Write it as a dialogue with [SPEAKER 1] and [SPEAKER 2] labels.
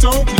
[SPEAKER 1] Don't